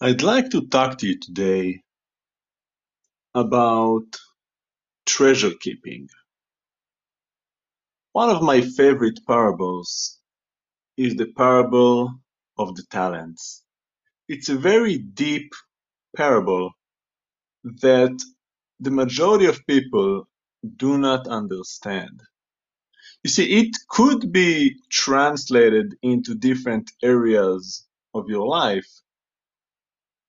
I'd like to talk to you today about treasure keeping. One of my favorite parables is the parable of the talents. It's a very deep parable that the majority of people do not understand. You see, it could be translated into different areas of your life,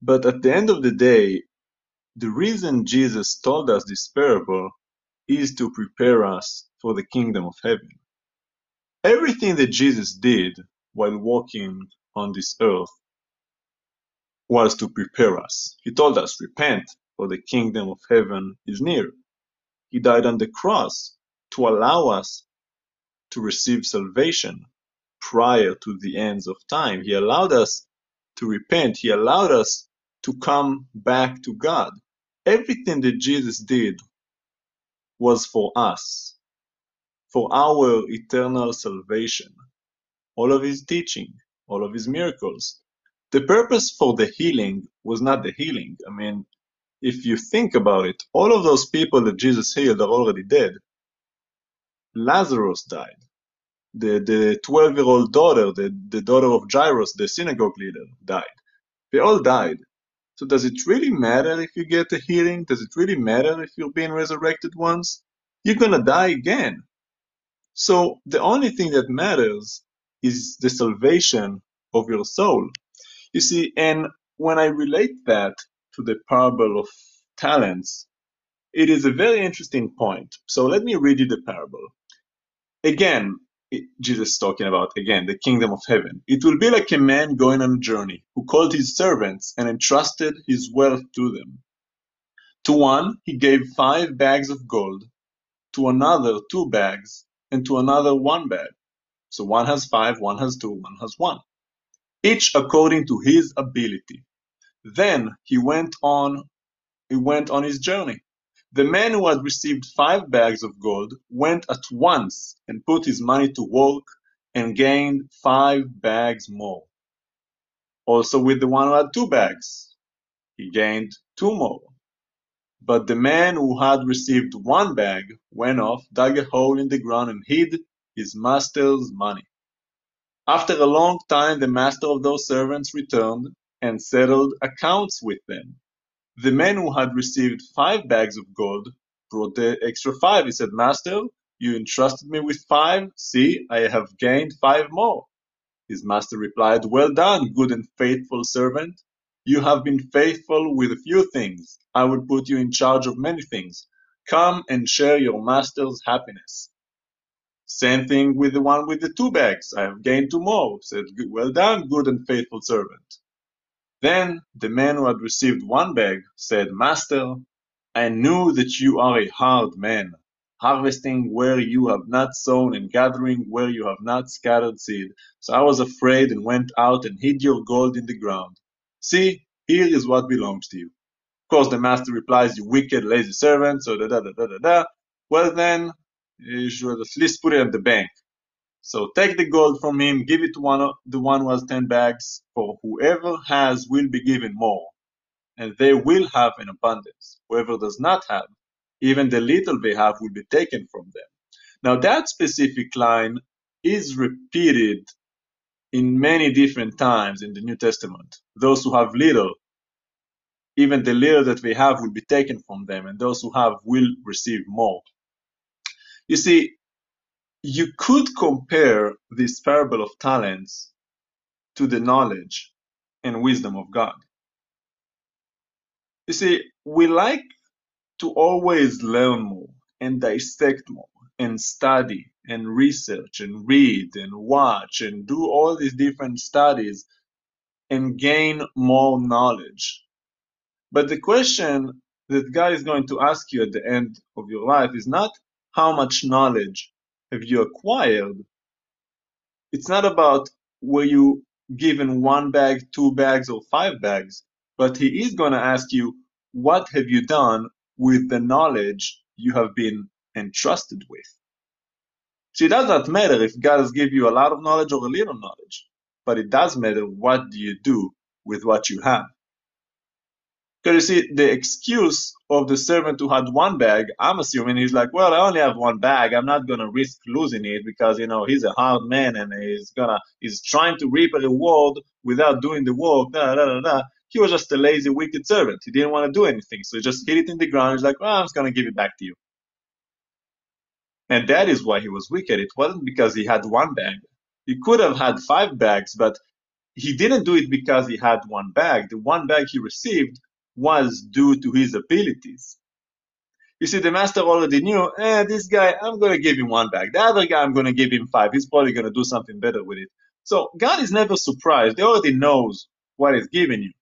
but at the end of the day, the reason Jesus told us this parable is to prepare us for the kingdom of heaven. Everything that Jesus did while walking on this earth was to prepare us. He told us, repent, for the kingdom of heaven is near. He died on the cross to allow us to receive salvation prior to the ends of time. He allowed us to repent. He allowed us to come back to God. Everything that Jesus did was for us, for our eternal salvation. All of his teaching, all of his miracles. The purpose for the healing was not the healing. I mean, if you think about it, all of those people that Jesus healed are already dead. Lazarus died. The the 12 year old daughter, the, the daughter of Jairus, the synagogue leader, died. They all died. So does it really matter if you get a healing? Does it really matter if you're being resurrected once? You're gonna die again. So the only thing that matters is the salvation of your soul. You see, and when I relate that to the parable of talents, it is a very interesting point. So let me read you the parable. Again, Jesus talking about, again, the kingdom of heaven. It will be like a man going on a journey who called his servants and entrusted his wealth to them. To one, he gave five bags of gold, to another, two bags, and to another, one bag. So one has five, one has two, one has one, each according to his ability. Then he went on he went on his journey. The man who had received five bags of gold went at once and put his money to work and gained five bags more. Also with the one who had two bags, he gained two more. But the man who had received one bag went off, dug a hole in the ground, and hid his master's money. After a long time, the master of those servants returned and settled accounts with them. The man who had received five bags of gold brought the extra five. He said, Master, you entrusted me with five. See, I have gained five more. His master replied, Well done, good and faithful servant. You have been faithful with a few things. I will put you in charge of many things. Come and share your master's happiness. Same thing with the one with the two bags. I have gained two more. Said, Well done, good and faithful servant. Then the man who had received one bag said, Master, I knew that you are a hard man, harvesting where you have not sown and gathering where you have not scattered seed. So I was afraid and went out and hid your gold in the ground. See, here is what belongs to you. Of course, the master replies, You wicked, lazy servant. So da da da da da da. Well, then, you should at least put it in the bank. So take the gold from him, give it to one of, the one who has ten bags, for whoever has will be given more, and they will have an abundance. Whoever does not have, even the little they have will be taken from them. Now that specific line is repeated in many different times in the New Testament. Those who have little, even the little that they have will be taken from them, and those who have will receive more. You see, you could compare this parable of talents to the knowledge and wisdom of God. You see, we like to always learn more and dissect more and study and research and read and watch and do all these different studies and gain more knowledge. But the question that God is going to ask you at the end of your life is not how much knowledge have you acquired. It's not about were you given one bag, two bags, or five bags, but He is going to ask you, what have you done with the knowledge you have been entrusted with? See, it does not matter if God has given you a lot of knowledge or a little knowledge, but it does matter what do you do with what you have. Because you see, the excuse of the servant who had one bag, I'm assuming he's like, well, I only have one bag. I'm not gonna risk losing it because you know he's a hard man and he's gonna he's trying to reap a reward without doing the work. Da, da, da, da. He was just a lazy, wicked servant. He didn't want to do anything, so he just hit it in the ground. He's like, well, I'm just gonna give it back to you. And that is why he was wicked. It wasn't because he had one bag. He could have had five bags, but he didn't do it because he had one bag. The one bag he received was due to his abilities. You see, the master already knew, eh, this guy, I'm going to give him one bag. The other guy, I'm going to give him five. He's probably going to do something better with it. So God is never surprised. He already knows what he's giving you.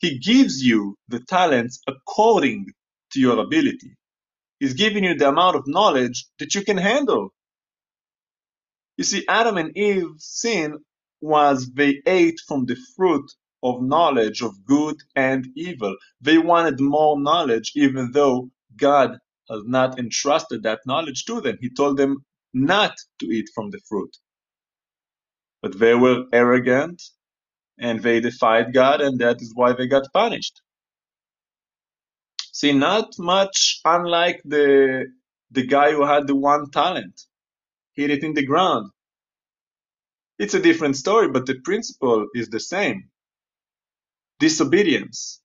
He gives you the talents according to your ability. He's giving you the amount of knowledge that you can handle. You see, Adam and Eve's sin was they ate from the fruit of knowledge of good and evil. They wanted more knowledge, even though God has not entrusted that knowledge to them. He told them not to eat from the fruit. But they were arrogant and they defied God, and that is why they got punished. See, not much unlike the the guy who had the one talent, hit it in the ground. It's a different story, but the principle is the same. Disobedience.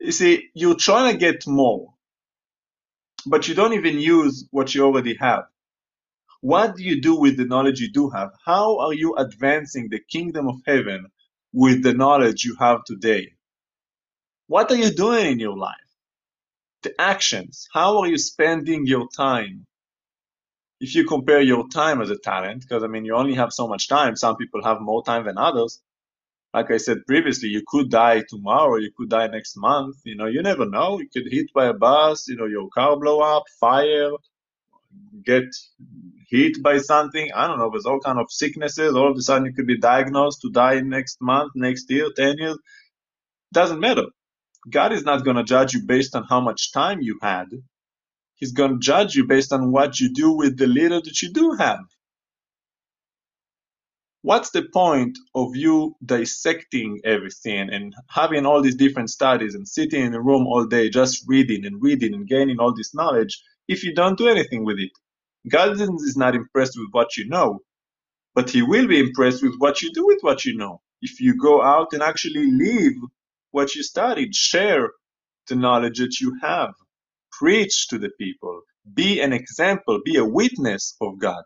You see, you're trying to get more, but you don't even use what you already have. What do you do with the knowledge you do have? How are you advancing the kingdom of heaven with the knowledge you have today? What are you doing in your life? The actions. How are you spending your time? If you compare your time as a talent, because I mean, you only have so much time, some people have more time than others. Like I said previously, you could die tomorrow, you could die next month. You know, you never know. You could hit by a bus, you know, your car blow up, fire, get hit by something. I don't know. There's all kind of sicknesses. All of a sudden, you could be diagnosed to die next month, next year, ten years. Doesn't matter. God is not going to judge you based on how much time you had. He's going to judge you based on what you do with the little that you do have. What's the point of you dissecting everything and having all these different studies and sitting in a room all day just reading and reading and gaining all this knowledge if you don't do anything with it? God is not impressed with what you know, but He will be impressed with what you do with what you know. If you go out and actually live what you studied, share the knowledge that you have, preach to the people, be an example, be a witness of God.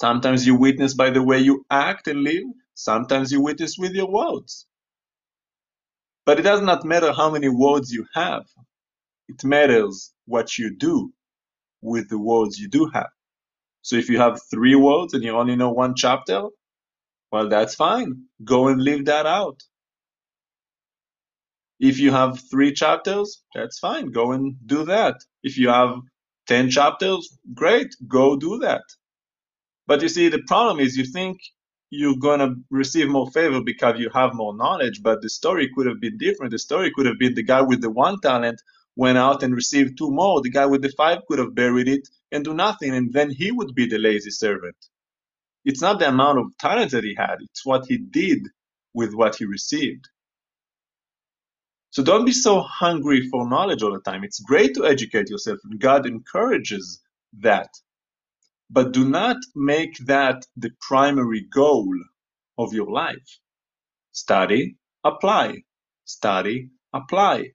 Sometimes you witness by the way you act and live, sometimes you witness with your words. But it does not matter how many words you have, it matters what you do with the words you do have. So if you have three words and you only know one chapter, well, that's fine. Go and live that out. If you have three chapters, that's fine. Go and do that. If you have 10 chapters, great. Go do that. But you see, the problem is you think you're going to receive more favor because you have more knowledge, but the story could have been different. The story could have been the guy with the one talent went out and received two more. The guy with the five could have buried it and do nothing, and then he would be the lazy servant. It's not the amount of talent that he had, it's what he did with what he received. So don't be so hungry for knowledge all the time. It's great to educate yourself, and God encourages that. But do not make that the primary goal of your life. Study, apply. Study, apply.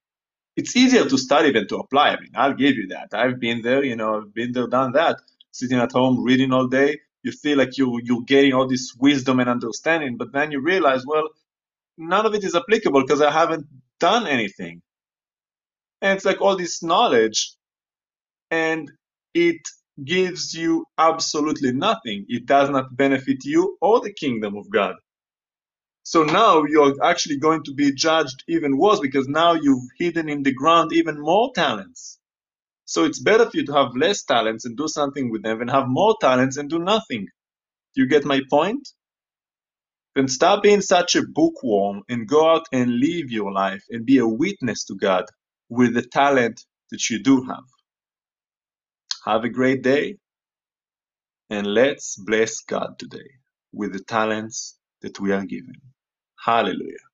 It's easier to study than to apply. I mean, I'll give you that. I've been there, you know, I've been there, done that. Sitting at home, reading all day, you feel like you, you're getting all this wisdom and understanding, but then you realize, well, none of it is applicable because I haven't done anything. And it's like all this knowledge, and it gives you absolutely nothing. It does not benefit you or the kingdom of God. So now you're actually going to be judged even worse because now you've hidden in the ground even more talents. So it's better for you to have less talents and do something with them than have more talents and do nothing. You get my point? Then stop being such a bookworm and go out and live your life and be a witness to God with the talent that you do have. Have a great day and let's bless God today with the talents that we are given. Hallelujah.